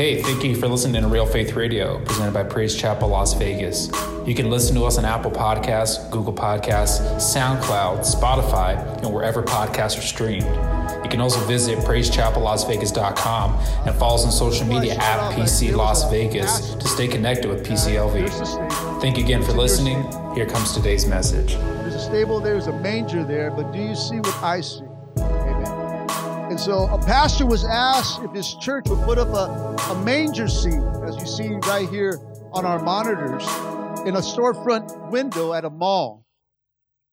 Hey, thank you for listening to Real Faith Radio, presented by Praise Chapel Las Vegas. You can listen to us on Apple Podcasts, Google Podcasts, SoundCloud, Spotify, and wherever podcasts are streamed. You can also visit praisechapellasvegas.com and follow us on social media at PC Las Vegas to stay connected with PCLV. Thank you again for listening. Here comes today's message. There's a stable, there's a manger there, but do you see what I see? So a pastor was asked if his church would put up a, a manger scene, as you see right here on our monitors, in a storefront window at a mall.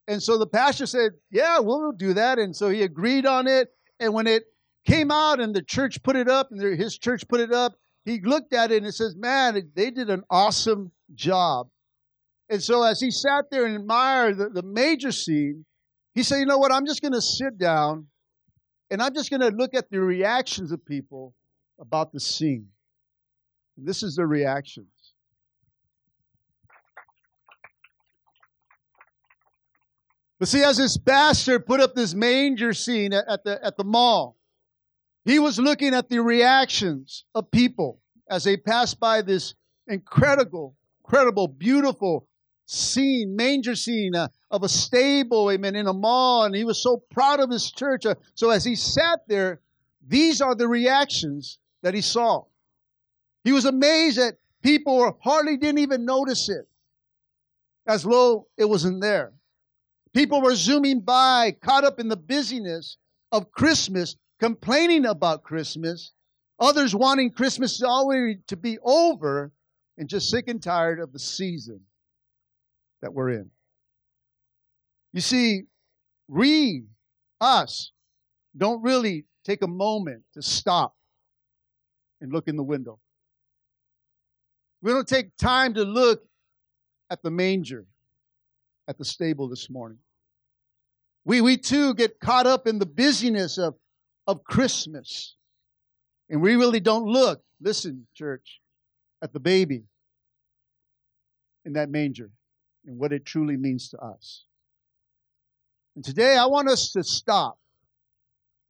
And so the pastor said, Yeah, we'll do that. And so he agreed on it. And when it came out and the church put it up, and his church put it up, he looked at it and it says, Man, they did an awesome job. And so as he sat there and admired the, the major scene, he said, You know what? I'm just going to sit down and I'm just going to look at the reactions of people about the scene. And this is the reactions. But see, as this bastard put up this manger scene at the, at the mall, he was looking at the reactions of people as they passed by this incredible, incredible, beautiful scene, manger scene uh, of a stable, amen, in a mall. And he was so proud of his church. Uh, so as he sat there, these are the reactions that he saw. He was amazed that people hardly didn't even notice it, as though it wasn't there. People were zooming by, caught up in the busyness of Christmas, complaining about Christmas. Others wanting Christmas already to be over and just sick and tired of the season that we're in. You see, we, us, don't really take a moment to stop and look in the window. We don't take time to look at the manger, at the stable this morning. We, we too get caught up in the busyness of, of Christmas. And we really don't look, listen, church, at the baby in that manger and what it truly means to us. And today I want us to stop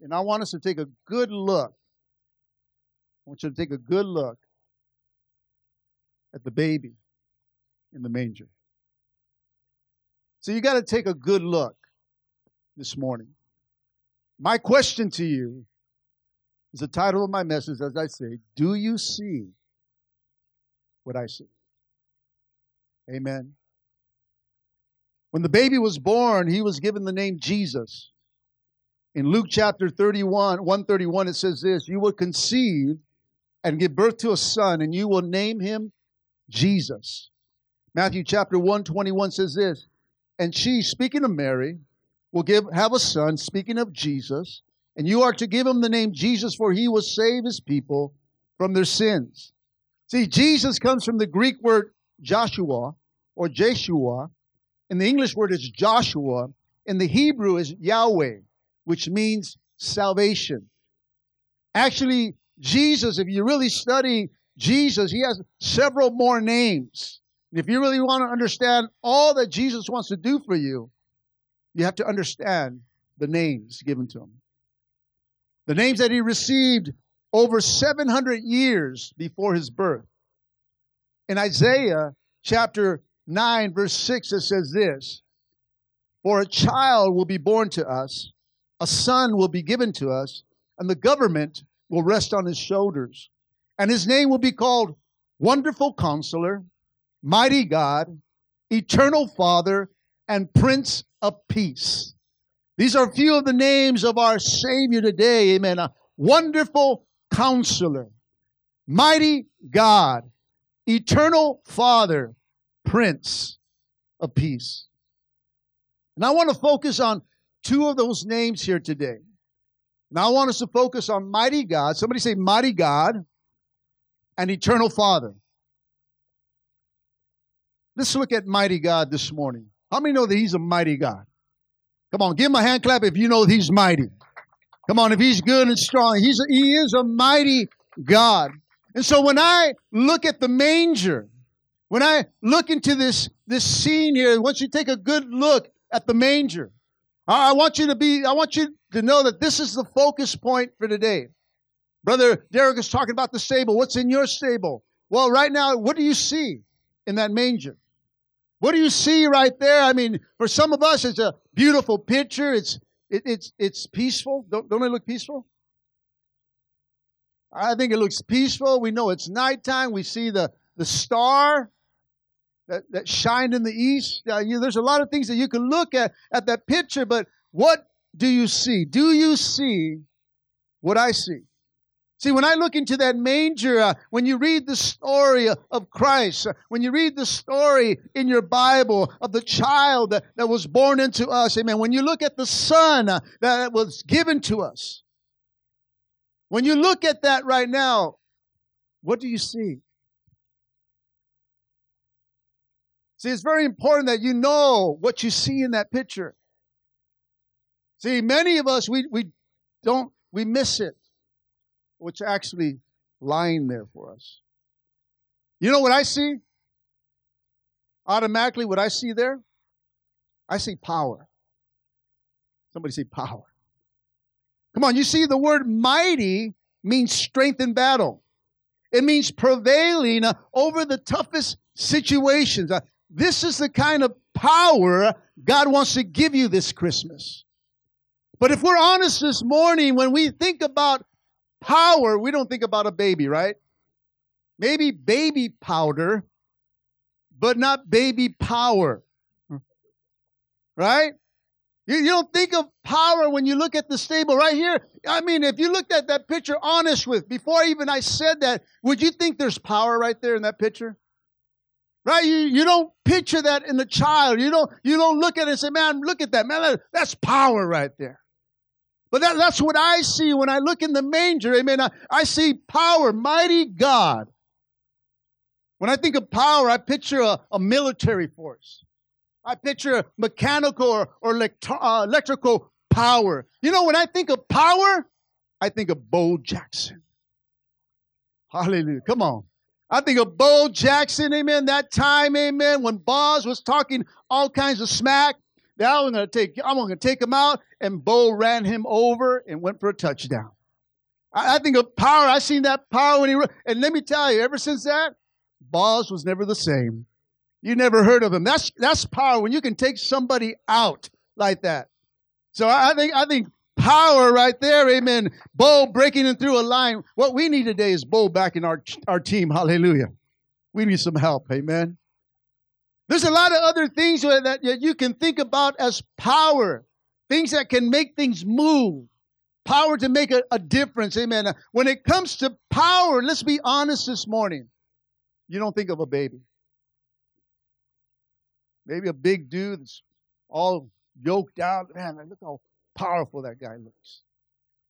and I want us to take a good look. I want you to take a good look at the baby in the manger. So you got to take a good look this morning. My question to you is the title of my message, as I say, Do you see what I see? Amen. When the baby was born, he was given the name Jesus. In Luke chapter 31, 131, it says this You will conceive and give birth to a son, and you will name him Jesus. Matthew chapter 121 says this, and she, speaking of Mary, will give have a son, speaking of Jesus, and you are to give him the name Jesus, for he will save his people from their sins. See, Jesus comes from the Greek word Joshua or Jeshua, and the English word is Joshua, and the Hebrew is Yahweh, which means salvation. Actually, Jesus, if you really study Jesus, he has several more names. And if you really want to understand all that Jesus wants to do for you, you have to understand the names given to him. The names that he received over 700 years before his birth. In Isaiah chapter 9, verse 6, it says this For a child will be born to us, a son will be given to us, and the government will rest on his shoulders. And his name will be called Wonderful Counselor, Mighty God, Eternal Father, and Prince of Peace. These are a few of the names of our Savior today. Amen. A wonderful counselor, mighty God, eternal Father, Prince of Peace. And I want to focus on two of those names here today. Now I want us to focus on mighty God. Somebody say mighty God and eternal Father. Let's look at mighty God this morning. How many know that He's a mighty God? Come on, give him a hand clap if you know He's mighty. Come on, if He's good and strong, He's a, He is a mighty God. And so when I look at the manger, when I look into this this scene here, want you take a good look at the manger. I want you to be, I want you to know that this is the focus point for today. Brother Derek is talking about the stable. What's in your stable? Well, right now, what do you see in that manger? What do you see right there? I mean, for some of us, it's a beautiful picture. It's it, it's it's peaceful. Don't, don't it look peaceful? I think it looks peaceful. We know it's nighttime. We see the the star that, that shined in the east. Uh, you, there's a lot of things that you can look at at that picture, but what do you see? Do you see what I see? See, when I look into that manger, uh, when you read the story of Christ, uh, when you read the story in your Bible of the child that, that was born into us, amen, when you look at the son uh, that was given to us, when you look at that right now, what do you see? See, it's very important that you know what you see in that picture. See, many of us, we, we don't, we miss it what's actually lying there for us. You know what I see? Automatically, what I see there? I see power. Somebody say power. Come on, you see the word mighty means strength in battle. It means prevailing uh, over the toughest situations. This is the kind of power God wants to give you this Christmas. But if we're honest this morning, when we think about Power, we don't think about a baby, right? Maybe baby powder, but not baby power. Right? You, you don't think of power when you look at the stable right here. I mean, if you looked at that picture honest with, before even I said that, would you think there's power right there in that picture? Right? You, you don't picture that in the child. You don't, you don't look at it and say, man, look at that. Man, that's power right there. But that, that's what I see when I look in the manger. Amen. I, I see power, mighty God. When I think of power, I picture a, a military force. I picture mechanical or, or electro, uh, electrical power. You know, when I think of power, I think of Bo Jackson. Hallelujah. Come on. I think of Bo Jackson, amen, that time, amen, when Boz was talking all kinds of smack. Now I'm to take, I'm to take him out, and Bo ran him over and went for a touchdown. I, I think of power. I seen that power when he, and let me tell you, ever since that, Boz was never the same. You never heard of him. That's that's power when you can take somebody out like that. So I think I think power right there, amen. Bo breaking in through a line. What we need today is Bo back in our our team. Hallelujah. We need some help, amen. There's a lot of other things that you can think about as power, things that can make things move, power to make a, a difference. Amen. Uh, when it comes to power, let's be honest this morning. You don't think of a baby. Maybe a big dude that's all yoked out. Man, look how powerful that guy looks.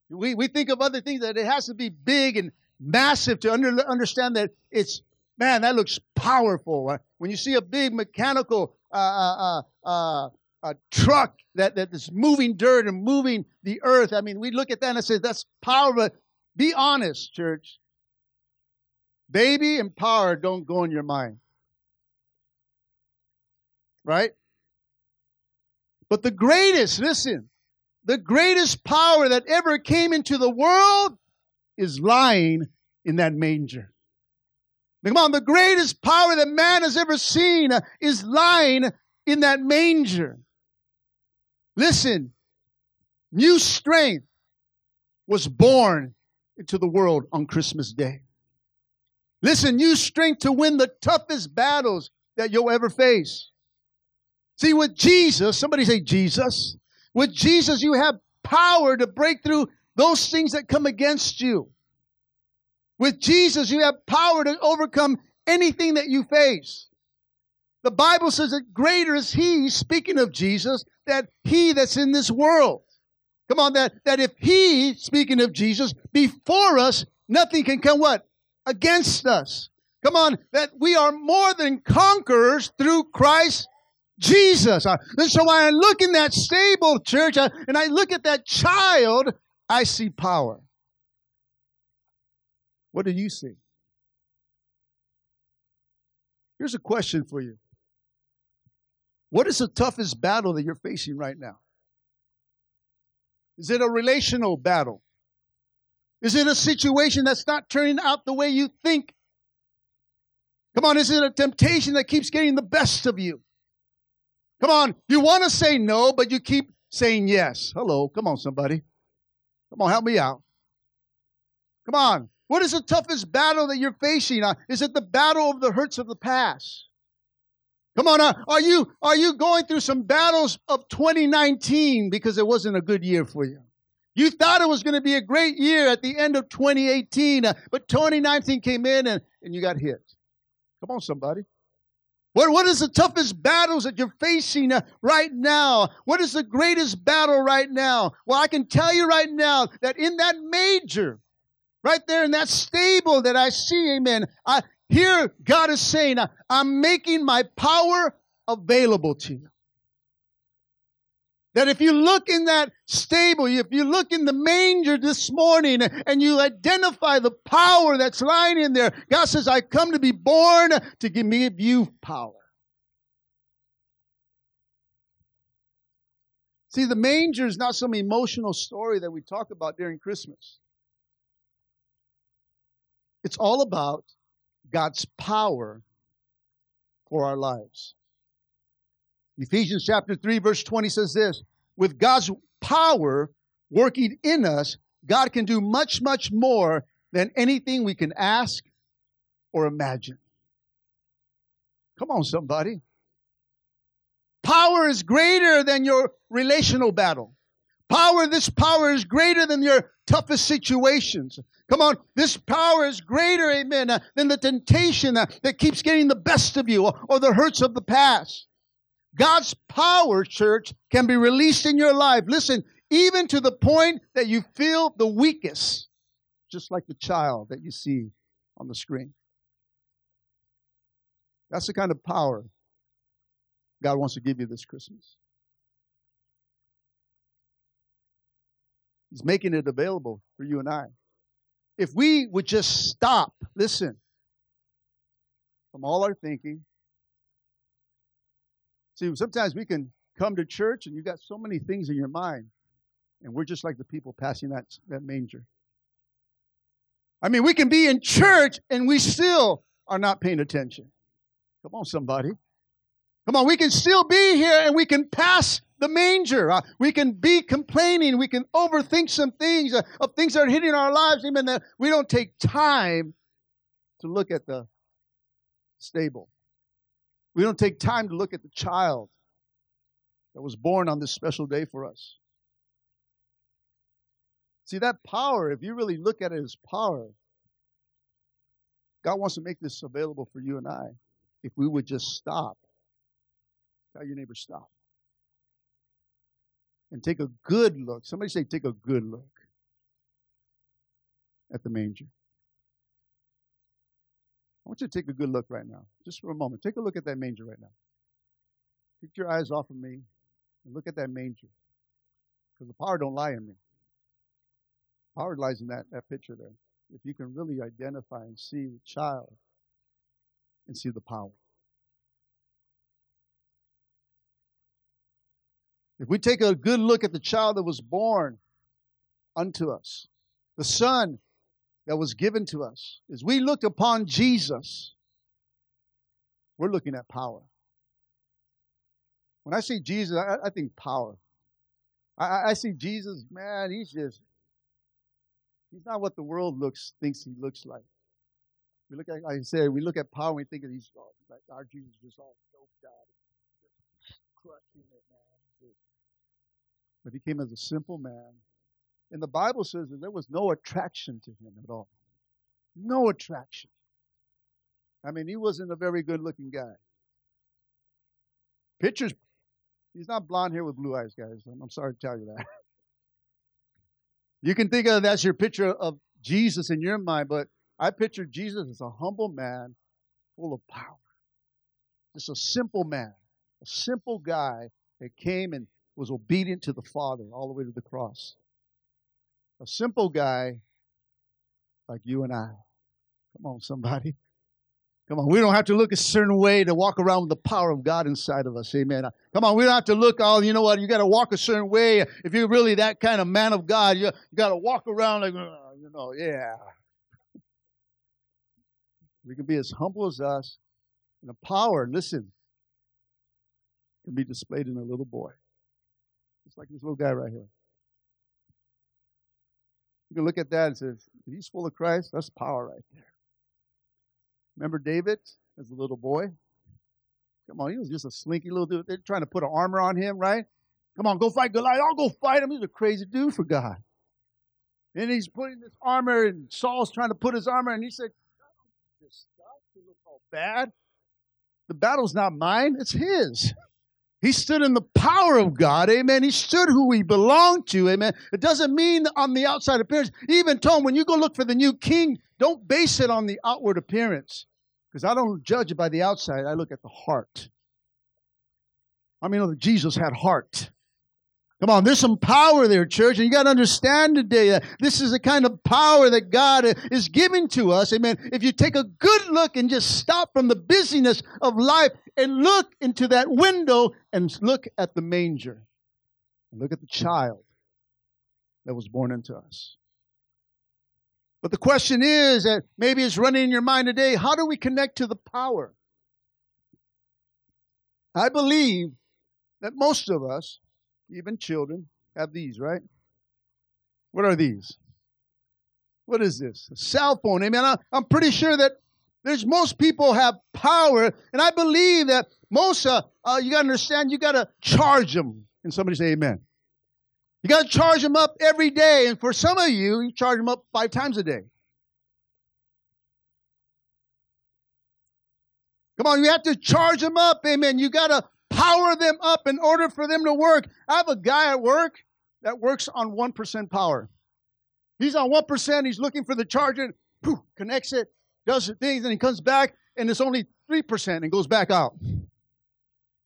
We, we think of other things that it has to be big and massive to under, understand that it's Man, that looks powerful. When you see a big mechanical uh, uh, uh, uh truck that, that is moving dirt and moving the earth, I mean, we look at that and I say, that's power. But be honest, church. Baby and power don't go in your mind. Right? But the greatest, listen, the greatest power that ever came into the world is lying in that manger. Come on, the greatest power that man has ever seen uh, is lying in that manger. Listen, new strength was born into the world on Christmas Day. Listen, new strength to win the toughest battles that you'll ever face. See, with Jesus, somebody say Jesus. With Jesus, you have power to break through those things that come against you. With Jesus, you have power to overcome anything that you face. The Bible says that greater is He, speaking of Jesus, that He that's in this world. Come on, that, that if He, speaking of Jesus, before us, nothing can come what? Against us. Come on, that we are more than conquerors through Christ Jesus. Uh, and so when I look in that stable church uh, and I look at that child, I see power. What do you see? Here's a question for you What is the toughest battle that you're facing right now? Is it a relational battle? Is it a situation that's not turning out the way you think? Come on, is it a temptation that keeps getting the best of you? Come on, you want to say no, but you keep saying yes. Hello, come on, somebody. Come on, help me out. Come on. What is the toughest battle that you're facing? Uh, is it the battle of the hurts of the past? Come on, uh, are you are you going through some battles of 2019 because it wasn't a good year for you? You thought it was going to be a great year at the end of 2018, uh, but 2019 came in and, and you got hit. Come on, somebody. What, what is the toughest battles that you're facing uh, right now? What is the greatest battle right now? Well, I can tell you right now that in that major, right there in that stable that I see, amen, I, here God is saying, I'm making my power available to you. That if you look in that stable, if you look in the manger this morning and you identify the power that's lying in there, God says, I come to be born to give me you power. See, the manger is not some emotional story that we talk about during Christmas. It's all about God's power for our lives. Ephesians chapter 3, verse 20 says this With God's power working in us, God can do much, much more than anything we can ask or imagine. Come on, somebody. Power is greater than your relational battle. Power, this power is greater than your toughest situations. Come on, this power is greater, amen, uh, than the temptation uh, that keeps getting the best of you or, or the hurts of the past. God's power, church, can be released in your life. Listen, even to the point that you feel the weakest, just like the child that you see on the screen. That's the kind of power God wants to give you this Christmas. He's making it available for you and I. If we would just stop, listen, from all our thinking, See, sometimes we can come to church and you've got so many things in your mind, and we're just like the people passing that, that manger. I mean, we can be in church and we still are not paying attention. Come on, somebody. Come on, we can still be here and we can pass the manger. Uh, we can be complaining. We can overthink some things uh, of things that are hitting our lives, even that we don't take time to look at the stable. We don't take time to look at the child that was born on this special day for us. See, that power, if you really look at it as power, God wants to make this available for you and I if we would just stop. Tell your neighbor, stop. And take a good look. Somebody say, take a good look at the manger. I want you to take a good look right now, just for a moment. Take a look at that manger right now. Take your eyes off of me and look at that manger. Because the power don't lie in me. Power lies in that, that picture there. If you can really identify and see the child and see the power. If we take a good look at the child that was born unto us, the son that was given to us. As we look upon Jesus, we're looking at power. When I see Jesus, I, I think power. I, I, see Jesus, man, he's just, he's not what the world looks thinks he looks like. We look at, like I said, we look at power and we think of these, oh, like our Jesus just all doped out, crushing it, man. But he came as a simple man and the Bible says that there was no attraction to him at all. No attraction. I mean, he wasn't a very good looking guy. Pictures, he's not blonde hair with blue eyes, guys. I'm sorry to tell you that. You can think of that's your picture of Jesus in your mind, but I picture Jesus as a humble man full of power. Just a simple man, a simple guy that came and was obedient to the Father all the way to the cross. A simple guy like you and I. Come on, somebody. Come on, we don't have to look a certain way to walk around with the power of God inside of us. Amen. Uh, come on, we don't have to look all, you know what, you got to walk a certain way. If you're really that kind of man of God, you, you got to walk around like, uh, you know, yeah. We can be as humble as us. And the power, listen, can be displayed in a little boy. Just like this little guy right here. You can look at that and say, if he's full of Christ, that's power right there. Remember David as a little boy? Come on, he was just a slinky little dude. They're trying to put an armor on him, right? Come on, go fight Goliath. I'll go fight him. He's a crazy dude for God. And he's putting this armor, and Saul's trying to put his armor, and he said, this stuff to look all bad. The battle's not mine, it's his. He stood in the power of God, amen. He stood who he belonged to, amen. It doesn't mean on the outside appearance. Even told him, when you go look for the new king, don't base it on the outward appearance. Because I don't judge it by the outside, I look at the heart. I mean, Jesus had heart. Come on, there's some power there, church, and you got to understand today that this is the kind of power that God uh, is giving to us. Amen. If you take a good look and just stop from the busyness of life and look into that window and look at the manger, look at the child that was born into us. But the question is that maybe it's running in your mind today how do we connect to the power? I believe that most of us even children, have these, right? What are these? What is this? A cell phone. I I'm pretty sure that there's most people have power, and I believe that most, uh, uh, you got to understand, you got to charge them. And somebody say amen. You got to charge them up every day. And for some of you, you charge them up five times a day. Come on, you have to charge them up. Amen. You got to power them up in order for them to work. I have a guy at work that works on 1% power. He's on 1%, he's looking for the charger, poof, connects it, does the things, and he comes back, and it's only 3% and goes back out.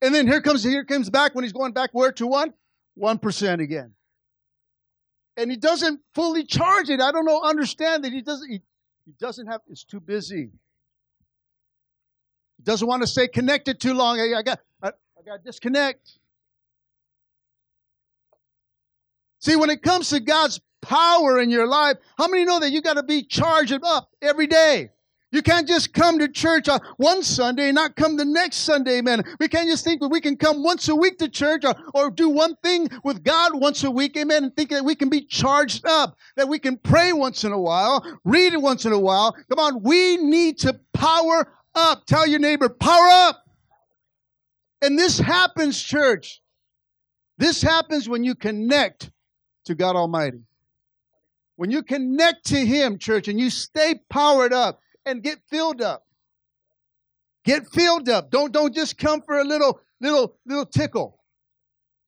And then here comes here comes back when he's going back where to one? 1% again. And he doesn't fully charge it. I don't know, understand that he doesn't he, he doesn't have it's too busy. He doesn't want to stay connected too long. I, I got I, I got to disconnect. See, when it comes to God's power in your life, how many know that you got to be charged up every day? You can't just come to church on one Sunday and not come the next Sunday, man. We can't just think that we can come once a week to church or, or do one thing with God once a week, amen, and think that we can be charged up, that we can pray once in a while, read once in a while. Come on, we need to power up. Tell your neighbor, power up. And this happens, church. This happens when you connect to God Almighty. When you connect to Him, church, and you stay powered up and get filled up. Get filled up. Don't, don't just come for a little, little, little tickle.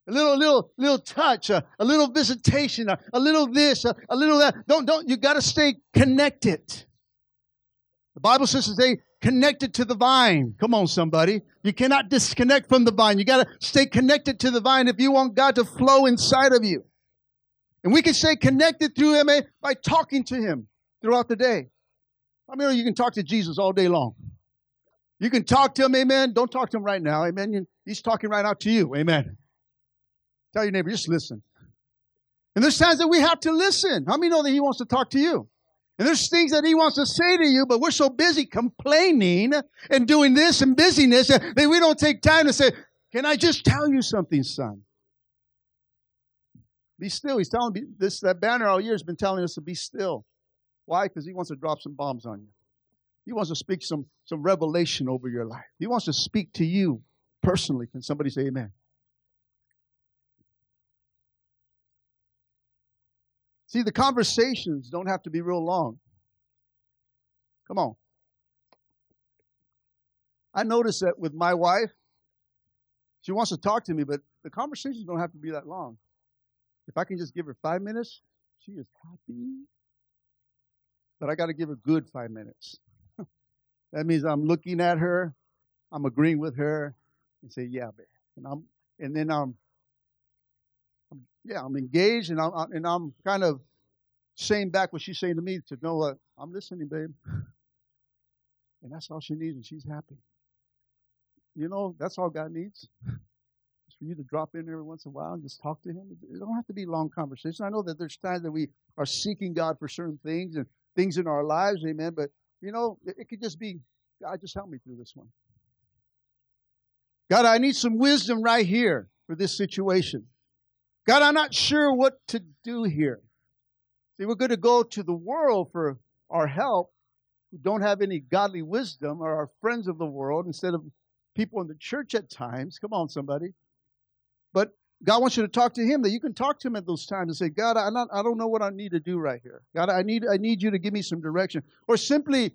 A little, little, little touch, a, a little visitation, a, a little this, a, a little that. Don't, don't, you got to stay connected. The Bible says to stay connected to the vine. Come on, somebody. You cannot disconnect from the vine. You got to stay connected to the vine if you want God to flow inside of you. And we can stay connected through Him by talking to Him throughout the day. I mean, you can talk to Jesus all day long. You can talk to Him, amen. Don't talk to Him right now, amen. He's talking right out to you, amen. Tell your neighbor, just listen. And there's times that we have to listen. How many know that He wants to talk to you? And there's things that he wants to say to you, but we're so busy complaining and doing this and busyness that we don't take time to say, Can I just tell you something, son? Be still. He's telling me this that banner all year has been telling us to be still. Why? Because he wants to drop some bombs on you. He wants to speak some, some revelation over your life. He wants to speak to you personally. Can somebody say amen? See, the conversations don't have to be real long. Come on. I notice that with my wife, she wants to talk to me, but the conversations don't have to be that long. If I can just give her five minutes, she is happy. But I got to give her good five minutes. that means I'm looking at her, I'm agreeing with her, and say, "Yeah, babe," and I'm, and then I'm yeah, I'm engaged and I'm and I'm kind of saying back what she's saying to me to know what I'm listening, babe. And that's all she needs, and she's happy. You know, that's all God needs. Just for you to drop in every once in a while and just talk to him? It don't have to be long conversation. I know that there's times that we are seeking God for certain things and things in our lives, amen. But you know, it, it could just be, God, just help me through this one. God, I need some wisdom right here for this situation. God, I'm not sure what to do here. See, we're going to go to the world for our help who don't have any godly wisdom or our friends of the world instead of people in the church at times. Come on, somebody. But God wants you to talk to Him. That you can talk to Him at those times and say, God, I'm not, I don't know what I need to do right here. God, I need, I need you to give me some direction. Or simply,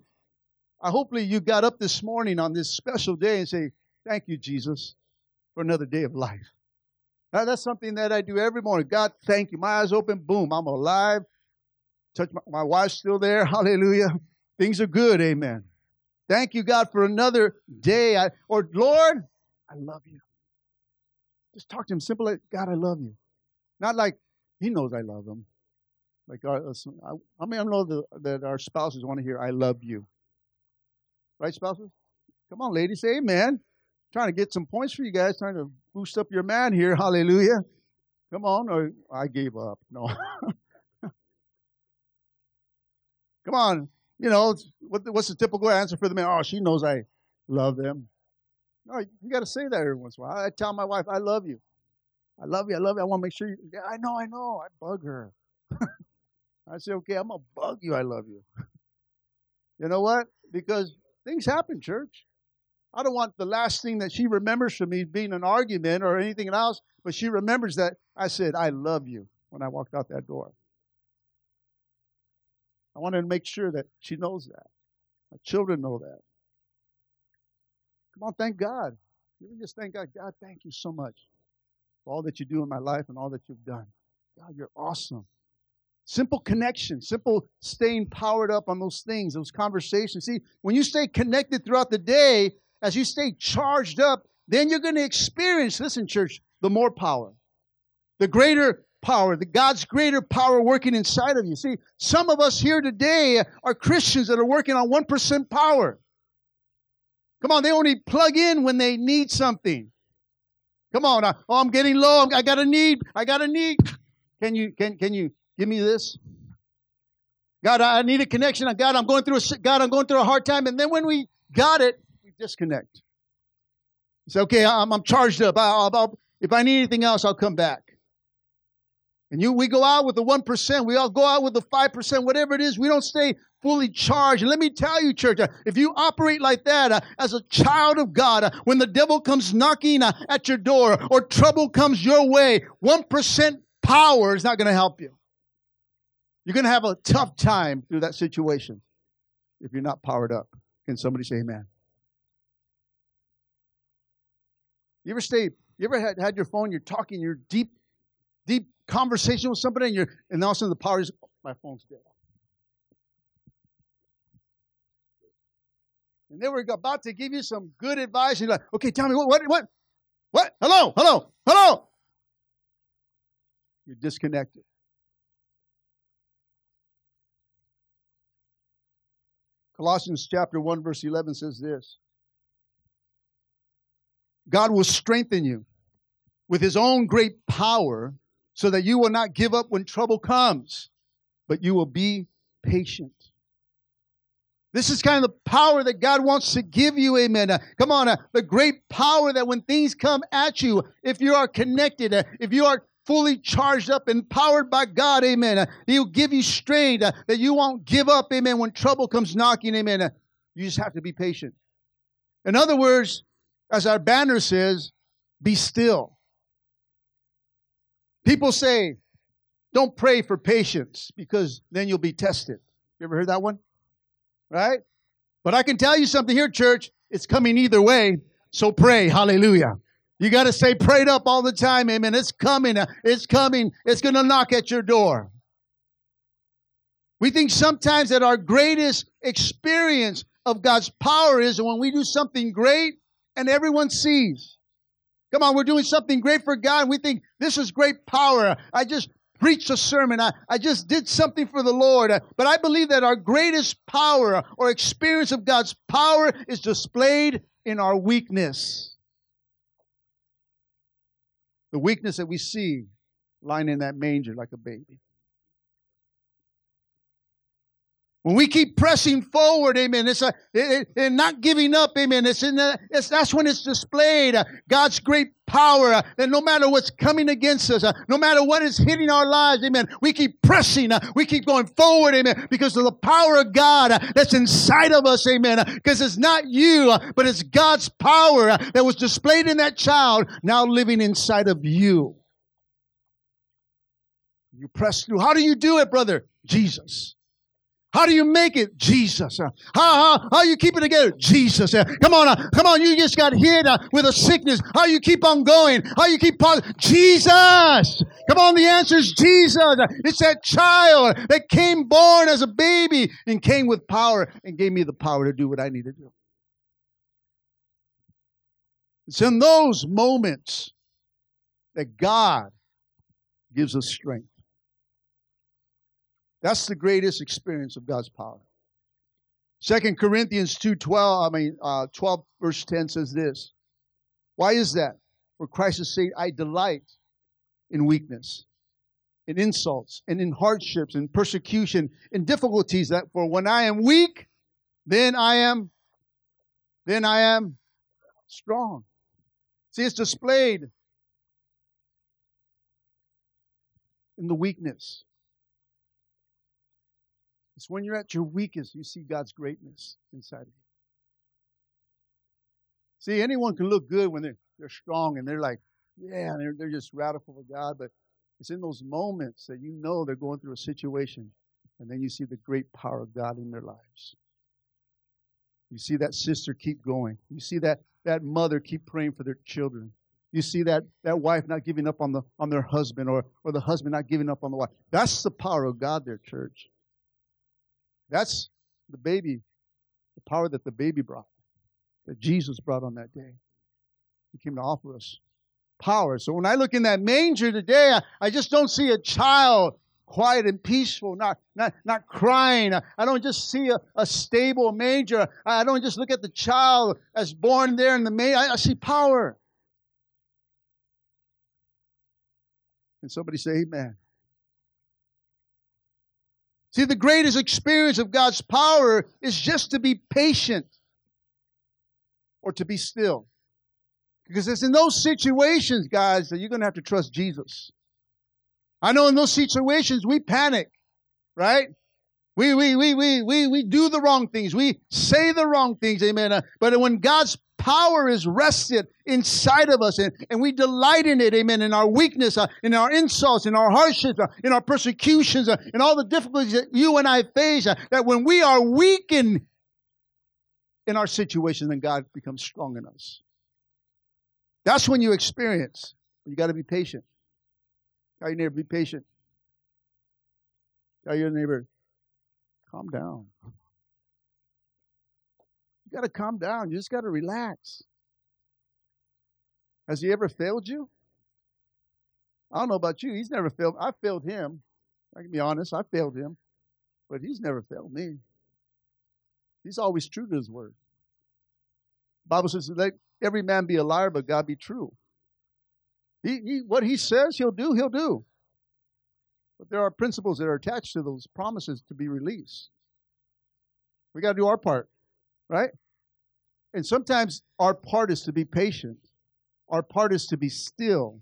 I hopefully you got up this morning on this special day and say, Thank you, Jesus, for another day of life. Now, that's something that I do every morning. God, thank you. My eyes open, boom, I'm alive. Touch my, my wife's still there. Hallelujah. Things are good. Amen. Thank you, God, for another day. I, or Lord, I love you. Just talk to him simple like, God, I love you. Not like he knows I love him. Like uh, I, I mean, I know the, that our spouses want to hear, I love you. Right, spouses? Come on, ladies, say amen. Trying to get some points for you guys, trying to boost up your man here. Hallelujah. Come on, or I gave up. No. Come on. You know, what's the typical answer for the man? Oh, she knows I love them. No, you got to say that every once in a while. I tell my wife, I love you. I love you. I love you. I want to make sure you. Yeah, I know. I know. I bug her. I say, okay, I'm gonna bug you. I love you. you know what? Because things happen, church. I don't want the last thing that she remembers from me being an argument or anything else, but she remembers that I said, I love you when I walked out that door. I wanted to make sure that she knows that. My children know that. Come on, thank God. You just thank God. God, thank you so much for all that you do in my life and all that you've done. God, you're awesome. Simple connection, simple staying powered up on those things, those conversations. See, when you stay connected throughout the day, as you stay charged up, then you're going to experience, listen, church, the more power, the greater power, the God's greater power working inside of you. See, some of us here today are Christians that are working on 1% power. Come on, they only plug in when they need something. Come on, uh, oh, I'm getting low. I got a need. I got a need. Can you can can you give me this? God, I need a connection. God, I'm going through a God, I'm going through a hard time. And then when we got it, disconnect. Say, okay, I'm, I'm charged up. I'll, I'll, if I need anything else, I'll come back. And you, we go out with the 1%, we all go out with the 5%, whatever it is, we don't stay fully charged. And let me tell you, church, uh, if you operate like that uh, as a child of God, uh, when the devil comes knocking uh, at your door or trouble comes your way, 1% power is not going to help you. You're going to have a tough time through that situation if you're not powered up. Can somebody say amen? You ever stay, you ever had, had your phone, you're talking, you're deep, deep conversation with somebody and you're and all of a sudden the power is oh, my phone's dead. And they were about to give you some good advice. And you're like, okay, tell me what what what what? Hello, hello, hello. You're disconnected. Colossians chapter 1, verse 11 says this God will strengthen you with his own great power so that you will not give up when trouble comes, but you will be patient. This is kind of the power that God wants to give you, amen. Uh, come on, uh, the great power that when things come at you, if you are connected, uh, if you are fully charged up and powered by God, amen, uh, He'll give you strength uh, that you won't give up, amen, when trouble comes knocking, amen. Uh, you just have to be patient. In other words, as our banner says, be still. People say, don't pray for patience because then you'll be tested. You ever heard that one? Right? But I can tell you something here, church. It's coming either way. So pray. Hallelujah. You got to stay prayed up all the time. Amen. It's coming. It's coming. It's going to knock at your door. We think sometimes that our greatest experience of God's power is when we do something great and everyone sees. Come on, we're doing something great for God. we think this is great power. I just preached a sermon. I, I just did something for the Lord. But I believe that our greatest power or experience of God's power is displayed in our weakness. the weakness that we see lying in that manger like a baby. When we keep pressing forward, amen, it's a, it, it, not giving up, amen. It's in the, it's, that's when it's displayed uh, God's great power uh, that no matter what's coming against us, uh, no matter what is hitting our lives, amen, we keep pressing, uh, we keep going forward, amen, because of the power of God uh, that's inside of us, amen. Because uh, it's not you, but it's God's power that was displayed in that child now living inside of you. You press through. How do you do it, brother? Jesus. How do you make it? Jesus. How, how, how you keep it together? Jesus. Come on, uh, come on. You just got hit uh, with a sickness. How you keep on going? How you keep positive? Jesus. Come on, the answer is Jesus. It's that child that came born as a baby and came with power and gave me the power to do what I need to do. It's in those moments that God gives us strength. That's the greatest experience of God's power. Second Corinthians 2:12, I mean uh, 12 verse 10 says this. Why is that? For Christ's sake, I delight in weakness, in insults, and in hardships, and persecution, in difficulties. That for when I am weak, then I am, then I am strong. See, it's displayed in the weakness. It's when you're at your weakest, you see God's greatness inside of you. See, anyone can look good when they're, they're strong and they're like, yeah, they're, they're just radical for God, but it's in those moments that you know they're going through a situation and then you see the great power of God in their lives. You see that sister keep going. You see that, that mother keep praying for their children. You see that, that wife not giving up on, the, on their husband or, or the husband not giving up on the wife. That's the power of God there, church. That's the baby, the power that the baby brought, that Jesus brought on that day. He came to offer us power. So when I look in that manger today, I, I just don't see a child quiet and peaceful, not, not, not crying. I don't just see a, a stable manger. I don't just look at the child as born there in the manger. I, I see power. And somebody say, Amen. See, the greatest experience of God's power is just to be patient or to be still. Because it's in those situations, guys, that you're going to have to trust Jesus. I know in those situations we panic, right? We, we, we, we, we, we do the wrong things. We say the wrong things, amen. But when God's power is rested inside of us and, and we delight in it, amen, in our weakness, uh, in our insults, in our hardships, uh, in our persecutions, uh, in all the difficulties that you and I face, uh, that when we are weakened in, in our situation, then God becomes strong in us. That's when you experience. You got to be patient. Tell your neighbor, be patient. Tell your neighbor, calm down. You got to calm down. You just got to relax. Has he ever failed you? I don't know about you. He's never failed. I failed him. I can be honest. I failed him. But he's never failed me. He's always true to his word. Bible says, let every man be a liar, but God be true. He, he, what he says he'll do, he'll do. But there are principles that are attached to those promises to be released. We got to do our part right? And sometimes our part is to be patient. Our part is to be still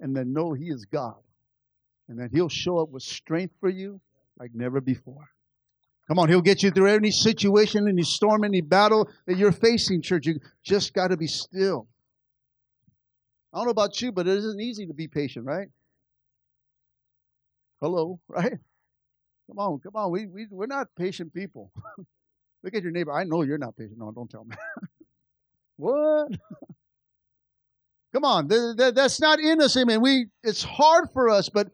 and then know He is God. And that He'll show up with strength for you like never before. Come on, He'll get you through any situation, any storm, any battle that you're facing, church. You just got to be still. I don't know about you, but it isn't easy to be patient, right? Hello, right? Come on, come on. We, we, we're not patient people. Look at your neighbor. I know you're not patient. No, don't tell me. what? Come on, that's not in us. We it's hard for us, but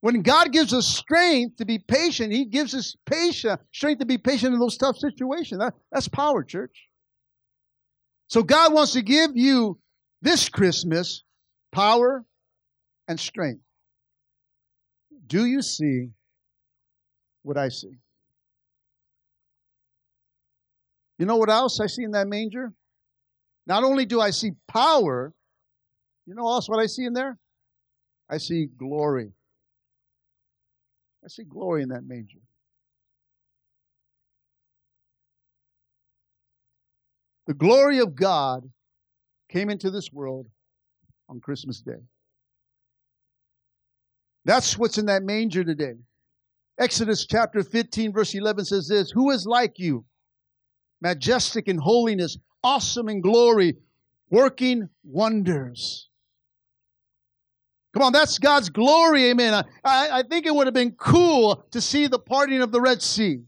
when God gives us strength to be patient, He gives us patient strength to be patient in those tough situations. That, that's power, church. So God wants to give you this Christmas power and strength. Do you see what I see? You know what else I see in that manger? Not only do I see power, you know also what I see in there? I see glory. I see glory in that manger. The glory of God came into this world on Christmas Day. That's what's in that manger today. Exodus chapter 15, verse 11 says this Who is like you, majestic in holiness, awesome in glory, working wonders? Come on, that's God's glory, amen. I, I think it would have been cool to see the parting of the Red Sea.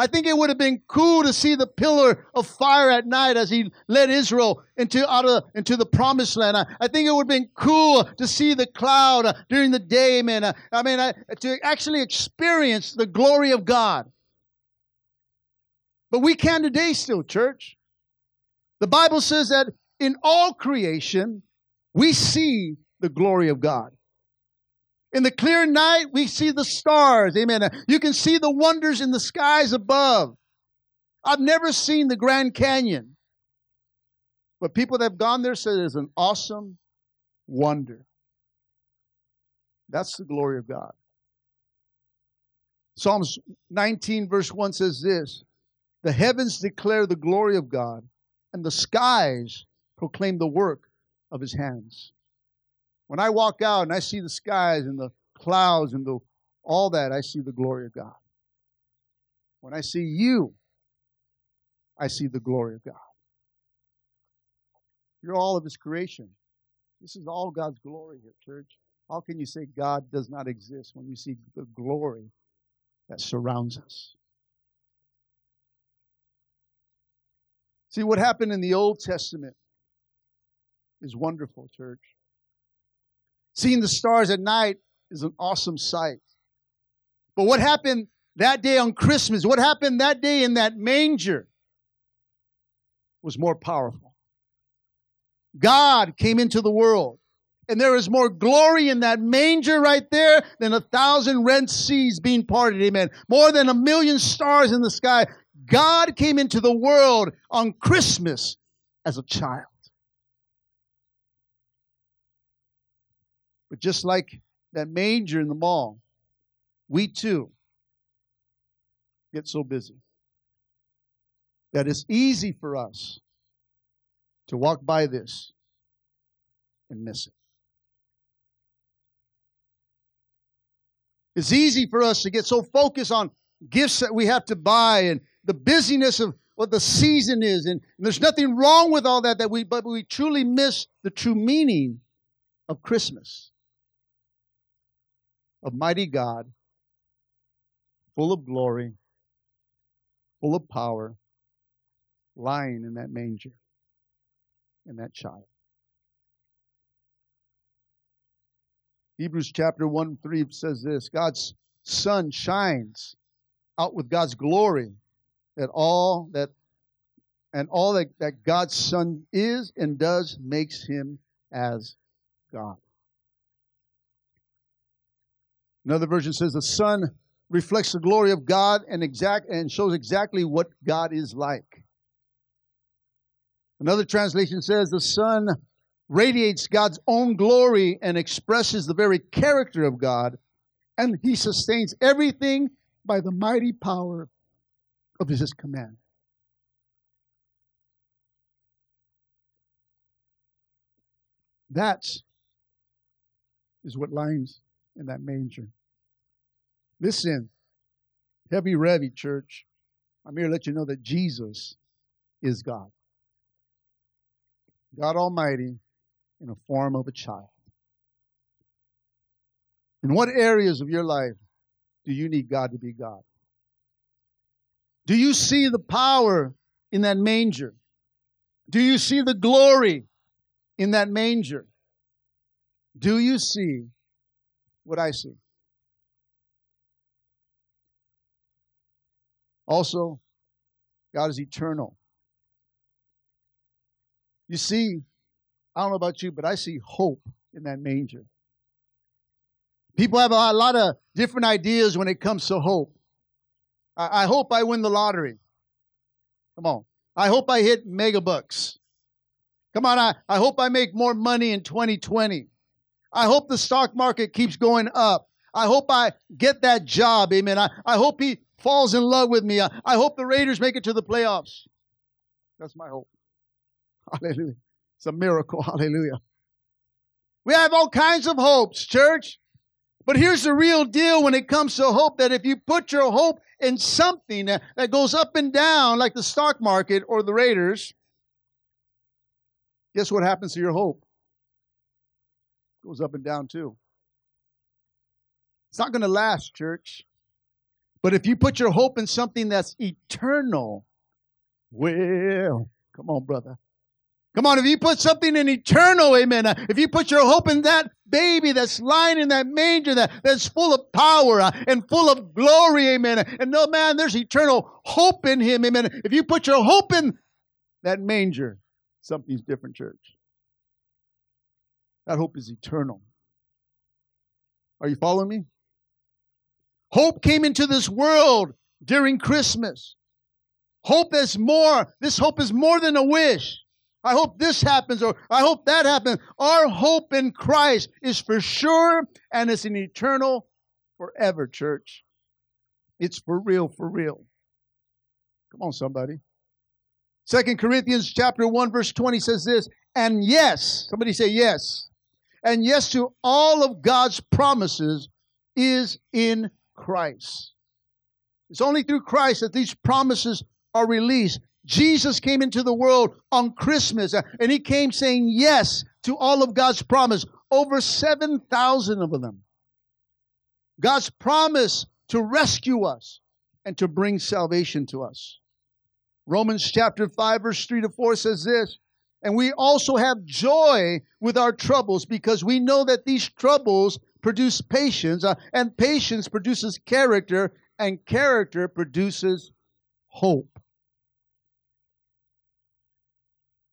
I think it would have been cool to see the pillar of fire at night as he led Israel into out of into the promised land. I, I think it would have been cool to see the cloud uh, during the day, man. Uh, I mean, to actually experience the glory of God. But we can today still, church. The Bible says that in all creation, we see the glory of God. In the clear night, we see the stars. Amen. You can see the wonders in the skies above. I've never seen the Grand Canyon. But people that have gone there say it's an awesome wonder. That's the glory of God. Psalms 19, verse 1 says this The heavens declare the glory of God, and the skies proclaim the work of his hands. When I walk out and I see the skies and the clouds and the, all that, I see the glory of God. When I see you, I see the glory of God. You're all of His creation. This is all God's glory here, church. How can you say God does not exist when you see the glory that surrounds us? See, what happened in the Old Testament is wonderful, church. Seeing the stars at night is an awesome sight. But what happened that day on Christmas, what happened that day in that manger was more powerful. God came into the world. And there is more glory in that manger right there than a thousand red seas being parted. Amen. More than a million stars in the sky. God came into the world on Christmas as a child. But just like that manger in the mall, we too get so busy that it's easy for us to walk by this and miss it. It's easy for us to get so focused on gifts that we have to buy and the busyness of what the season is. And, and there's nothing wrong with all that, that we, but we truly miss the true meaning of Christmas of mighty God, full of glory, full of power, lying in that manger, in that child. Hebrews chapter 1 3 says this God's Son shines out with God's glory that all that and all that, that God's Son is and does makes him as God. Another version says the Son reflects the glory of God and exact and shows exactly what God is like. Another translation says the Son radiates God's own glory and expresses the very character of God, and he sustains everything by the mighty power of his command. That is what lines in that manger. Listen, heavy revy church. I'm here to let you know that Jesus is God. God Almighty in the form of a child. In what areas of your life do you need God to be God? Do you see the power in that manger? Do you see the glory in that manger? Do you see what I see. Also, God is eternal. You see, I don't know about you, but I see hope in that manger. People have a lot of different ideas when it comes to hope. I, I hope I win the lottery. Come on. I hope I hit mega bucks. Come on, I, I hope I make more money in 2020. I hope the stock market keeps going up. I hope I get that job. Amen. I, I hope he falls in love with me. I, I hope the Raiders make it to the playoffs. That's my hope. Hallelujah. It's a miracle. Hallelujah. We have all kinds of hopes, church. But here's the real deal when it comes to hope that if you put your hope in something that, that goes up and down, like the stock market or the Raiders, guess what happens to your hope? Goes up and down too. It's not going to last, church. But if you put your hope in something that's eternal, well, come on, brother. Come on, if you put something in eternal, amen. Uh, if you put your hope in that baby that's lying in that manger that, that's full of power uh, and full of glory, amen. And no, man, there's eternal hope in him, amen. If you put your hope in that manger, something's different, church. That hope is eternal. Are you following me? Hope came into this world during Christmas. Hope is more, this hope is more than a wish. I hope this happens or I hope that happens. Our hope in Christ is for sure and it's an eternal forever, church. It's for real, for real. Come on, somebody. Second Corinthians chapter 1, verse 20 says this, and yes, somebody say yes. And yes to all of God's promises is in Christ. It's only through Christ that these promises are released. Jesus came into the world on Christmas uh, and he came saying yes to all of God's promise, over 7,000 of them. God's promise to rescue us and to bring salvation to us. Romans chapter 5 verse 3 to 4 says this, and we also have joy with our troubles because we know that these troubles produce patience, uh, and patience produces character, and character produces hope.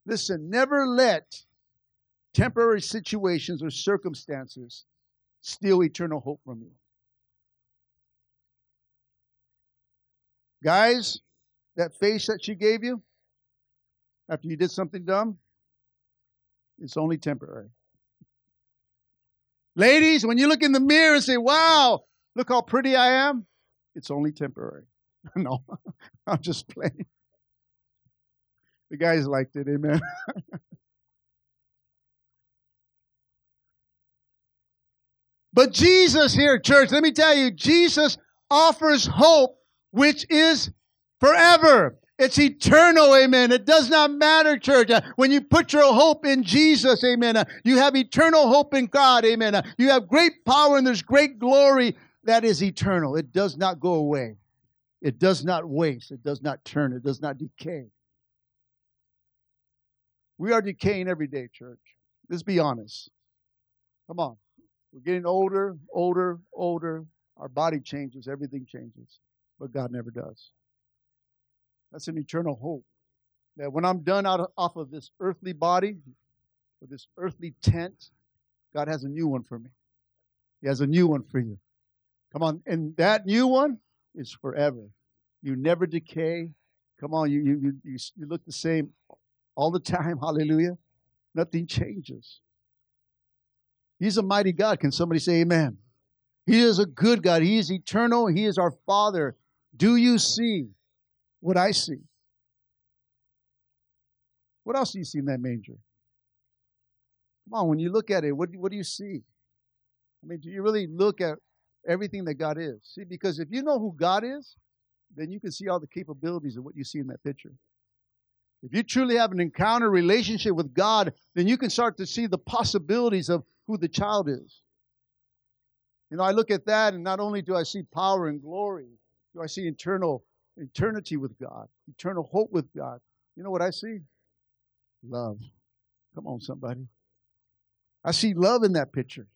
Listen, never let temporary situations or circumstances steal eternal hope from you. Guys, that face that she gave you after you did something dumb, it's only temporary. Ladies, when you look in the mirror and say, wow, look how pretty I am, it's only temporary. no, I'm just playing. The guys liked it, amen. but Jesus here, church, let me tell you, Jesus offers hope which is forever. It's eternal, amen. It does not matter, church. Uh, when you put your hope in Jesus, amen, uh, you have eternal hope in God, amen. Uh, you have great power and there's great glory that is eternal. It does not go away. It does not waste. It does not turn. It does not decay. We are decaying every day, church. Let's be honest. Come on. We're getting older, older, older. Our body changes, everything changes, but God never does. That's an eternal hope. That when I'm done out of, off of this earthly body, or this earthly tent, God has a new one for me. He has a new one for you. Come on. And that new one is forever. You never decay. Come on, you, you, you, you look the same all the time. Hallelujah. Nothing changes. He's a mighty God. Can somebody say amen? He is a good God. He is eternal. He is our Father. Do you see what I see? What else do you see in that manger? Come on, when you look at it, what, what do you see? I mean, do you really look at everything that God is? See, because if you know who God is, then you can see all the capabilities of what you see in that picture. If you truly have an encounter relationship with God, then you can start to see the possibilities of who the child is. You know, I look at that, and not only do I see power and glory, do I see eternal eternity with God, eternal hope with God. You know what I see? Love. Come on, somebody. I see love in that picture.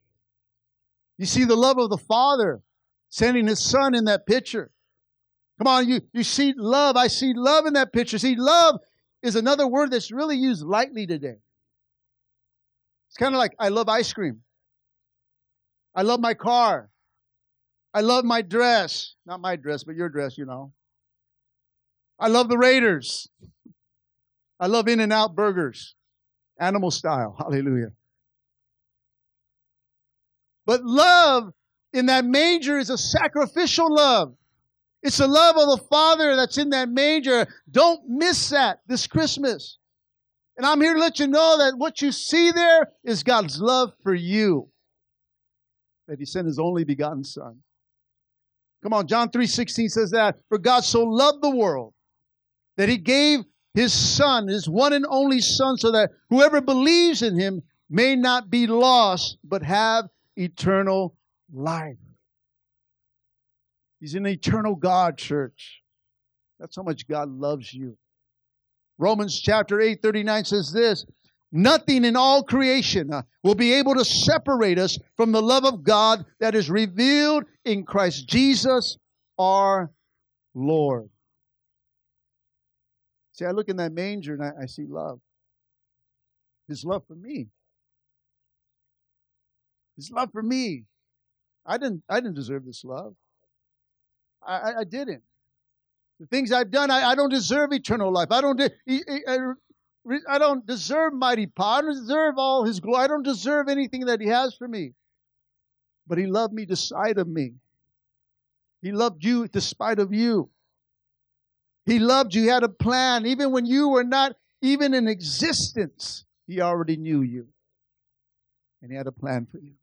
You see the love of the Father sending His Son in that picture. Come on, you, you see love. I see love in that picture. See, love is another word that's really used lightly today. It's kind of like I love ice cream. I love my car. I love my dress. Not my dress, but your dress, you know. I love the Raiders. I love In N Out burgers, animal style. Hallelujah. But love in that manger is a sacrificial love. It's the love of the Father that's in that manger. Don't miss that this Christmas. And I'm here to let you know that what you see there is God's love for you. That He sent His only begotten Son. Come on, John 3:16 says that, for God so loved the world that He gave His Son, His one and only Son, so that whoever believes in Him may not be lost, but have eternal life. He's an eternal God, church. That's how much God loves you. Romans chapter 8, 39 says this Nothing in all creation uh, will be able to separate us from the love of God that is revealed in Christ Jesus our Lord. See, I look in that manger and I, I see love. His love for me. His love for me. I didn't I didn't deserve this love. I, I, I didn't. The things I've done, I, I, don't deserve eternal life. I don't. De- I don't deserve mighty power. I don't deserve all His glory. I don't deserve anything that He has for me. But He loved me despite of me. He loved you despite of you. He loved you. He had a plan. Even when you were not even in existence, He already knew you. And He had a plan for you.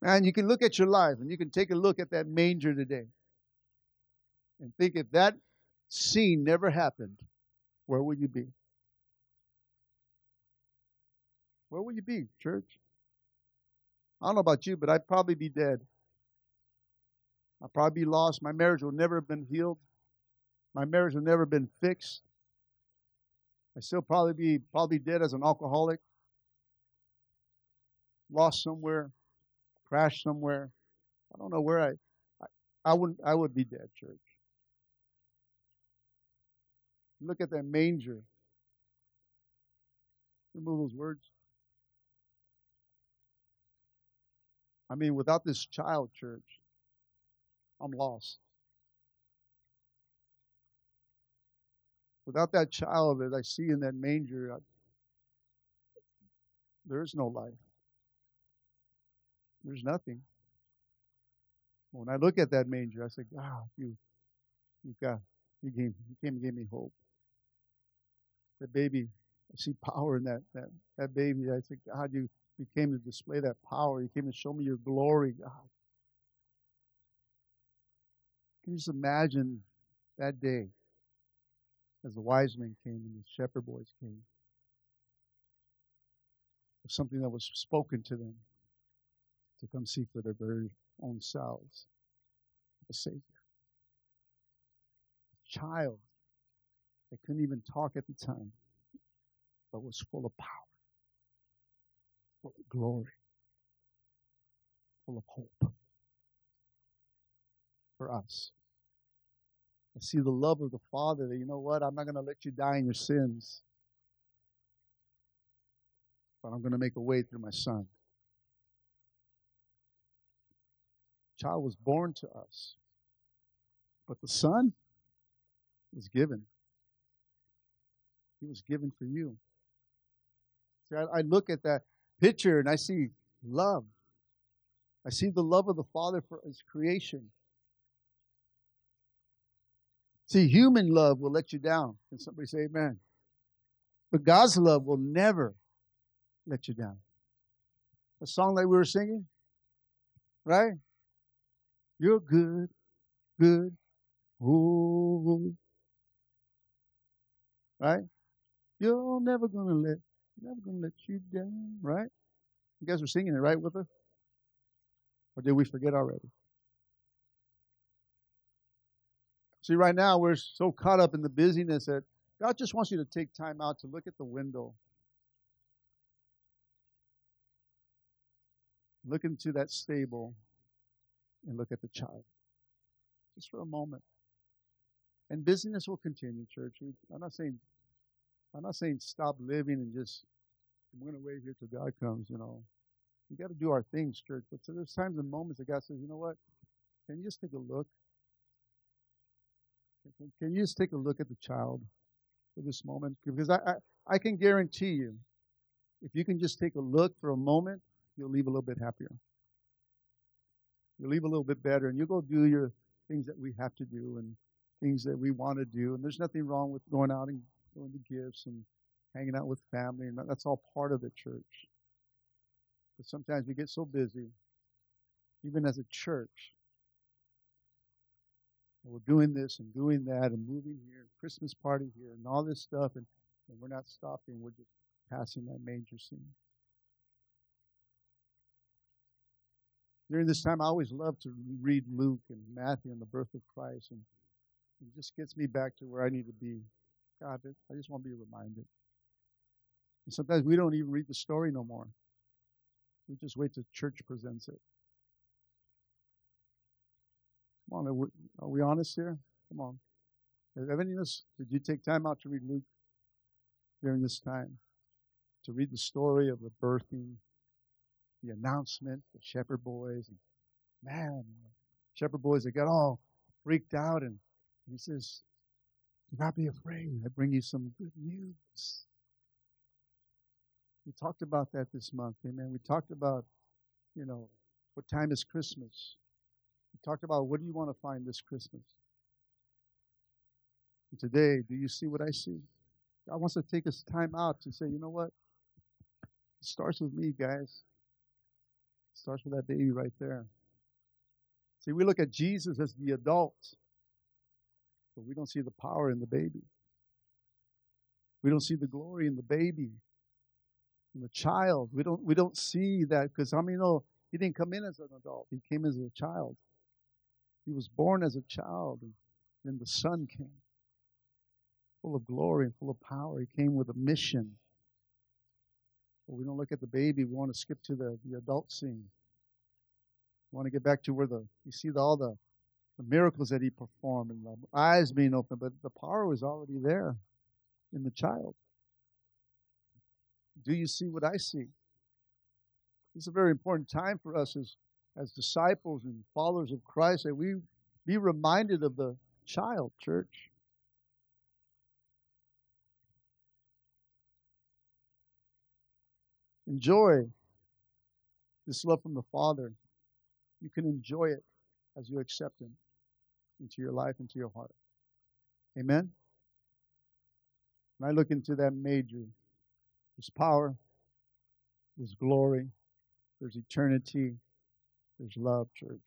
And you can look at your life and you can take a look at that manger today and think if that scene never happened, where would you be? Where would you be, church? I don't know about you, but I'd probably be dead. I'd probably be lost. My marriage will never have been healed. My marriage will never have been fixed. I'd still probably be probably dead as an alcoholic. Lost somewhere crashed somewhere. I don't know where I, I, I wouldn't, I would be dead, church. Look at that manger. Remove those words. I mean, without this child, church, I'm lost. Without that child that I see in that manger, I, there is no life. There's nothing. When I look at that manger, I say, God, you, you got, you came, you came and gave me hope. The baby, I see power in that, that, that baby. I say, God, you, you came to display that power. You came to show me your glory, God. Can you just imagine that day as the wise men came and the shepherd boys came? Something that was spoken to them to come see for their very own selves a Savior. A child that couldn't even talk at the time, but was full of power, full of glory, full of hope for us. I see the love of the Father that, you know what, I'm not going to let you die in your sins, but I'm going to make a way through my Son. child was born to us, but the Son was given. He was given for you. See, I, I look at that picture and I see love. I see the love of the Father for His creation. See, human love will let you down. Can somebody say amen? But God's love will never let you down. A song that we were singing, right? You're good, good, oh. Right? You're never gonna let, never gonna let you down, right? You guys were singing it right with us? Or did we forget already? See, right now we're so caught up in the busyness that God just wants you to take time out to look at the window. Look into that stable and look at the child. Just for a moment. And busyness will continue, church. I'm not saying I'm not saying stop living and just I'm to wait here till God comes, you know. We got to do our things, church. But so there's times and moments that God says, you know what? Can you just take a look? Can you just take a look at the child for this moment? Because I, I, I can guarantee you if you can just take a look for a moment, you'll leave a little bit happier. You'll leave a little bit better, and you'll go do your things that we have to do and things that we want to do. And there's nothing wrong with going out and going to gifts and hanging out with family, and that's all part of the church. But sometimes we get so busy, even as a church, we're doing this and doing that and moving here, Christmas party here, and all this stuff, and, and we're not stopping. We're just passing that manger scene. During this time, I always love to read Luke and Matthew and the birth of Christ, and it just gets me back to where I need to be. God, I just want to be reminded. And sometimes we don't even read the story no more. We just wait till church presents it. Come on, are we, are we honest here? Come on. Have any of us, did you take time out to read Luke during this time? To read the story of the birthing, the announcement, the shepherd boys, and man, shepherd boys, they got all freaked out, and he says, Do not be afraid. I bring you some good news. We talked about that this month, amen. We talked about, you know, what time is Christmas? Talked about what do you want to find this Christmas? And today, do you see what I see? God wants to take us time out to say, you know what? It starts with me, guys. It starts with that baby right there. See, we look at Jesus as the adult, but we don't see the power in the baby. We don't see the glory in the baby, in the child. We don't we don't see that because I mean, you know, he didn't come in as an adult. He came as a child. He was born as a child, and then the Son came, full of glory and full of power. He came with a mission. But we don't look at the baby. We want to skip to the, the adult scene. We want to get back to where the you see the, all the, the miracles that he performed and the eyes being open, but the power was already there in the child. Do you see what I see? This is a very important time for us as as disciples and followers of Christ that we be reminded of the child, church. Enjoy this love from the Father. You can enjoy it as you accept Him into your life, into your heart. Amen? When I look into that manger, there's power, there's glory, there's eternity, there's love, church.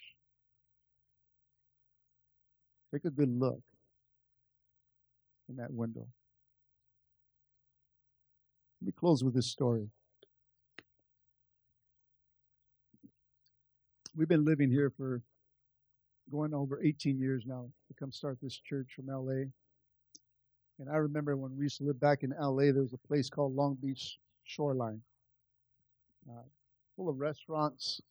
Take a good look in that window. Let me close with this story. We've been living here for going over 18 years now to come start this church from LA. And I remember when we used to live back in LA, there was a place called Long Beach Shoreline, uh, full of restaurants,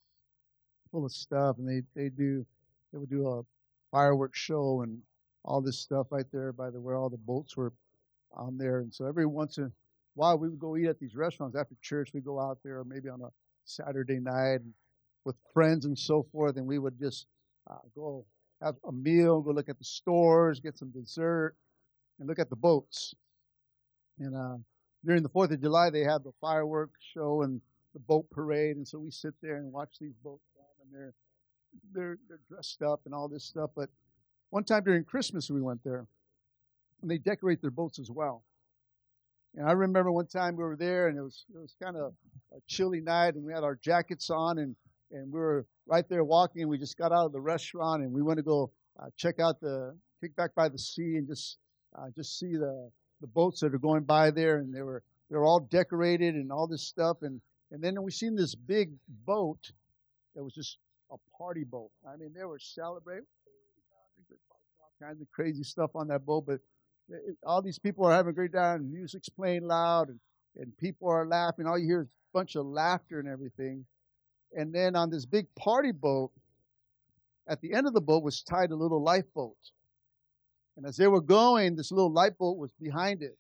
full of stuff, and they they do they would do a fireworks show and all this stuff right there by the where all the boats were on there. And so every once in a while, we would go eat at these restaurants after church. We'd go out there, maybe on a Saturday night with friends and so forth, and we would just uh, go have a meal, go look at the stores, get some dessert, and look at the boats. And uh, during the Fourth of July, they have the fireworks show and the boat parade, and so we sit there and watch these boats they're they're they're dressed up and all this stuff. But one time during Christmas we went there, and they decorate their boats as well. And I remember one time we were there, and it was it was kind of a chilly night, and we had our jackets on, and and we were right there walking. And we just got out of the restaurant, and we went to go uh, check out the kick back by the sea and just uh, just see the the boats that are going by there, and they were they were all decorated and all this stuff, and and then we seen this big boat that was just a party boat. I mean, they were celebrating all kinds of crazy stuff on that boat, but all these people are having a great time. Music's playing loud, and, and people are laughing. All you hear is a bunch of laughter and everything. And then on this big party boat, at the end of the boat was tied a little lifeboat. And as they were going, this little lifeboat was behind it.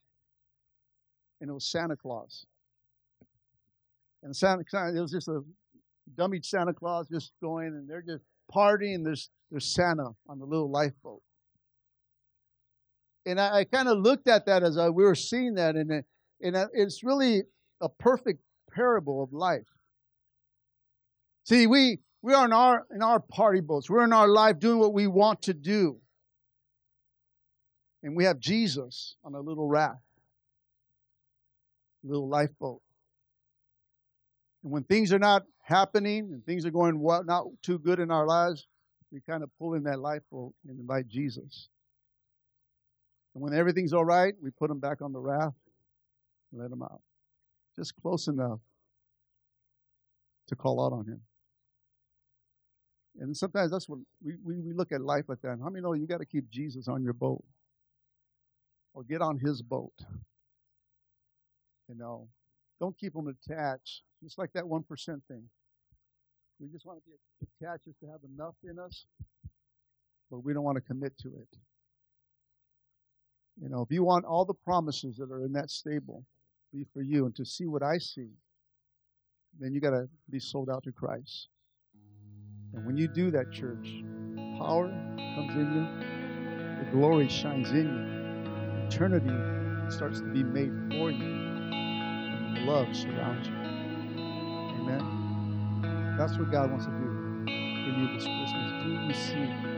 And it was Santa Claus. And Santa, it was just a dummy Santa Claus just going, and they're just partying. There's there's Santa on the little lifeboat, and I, I kind of looked at that as I, we were seeing that, and and it's really a perfect parable of life. See, we we are in our in our party boats. We're in our life doing what we want to do. And we have Jesus on a little raft, little lifeboat. And when things are not happening and things are going well, not too good in our lives, we kind of pull in that lifeboat and invite Jesus. And when everything's all right, we put him back on the raft and let him out. Just close enough to call out on him. And sometimes that's what we, we, we look at life like that. How many know you got to keep Jesus on your boat? Or get on his boat. You know, don't keep them attached. Just like that 1% thing. We just want to be attached just to have enough in us, but we don't want to commit to it. You know, if you want all the promises that are in that stable be for you and to see what I see, then you got to be sold out to Christ. And when you do that, church, power comes in you, the glory shines in you, eternity starts to be made for you, love surrounds you. Amen. That's what God wants to do for you this Christmas. Do you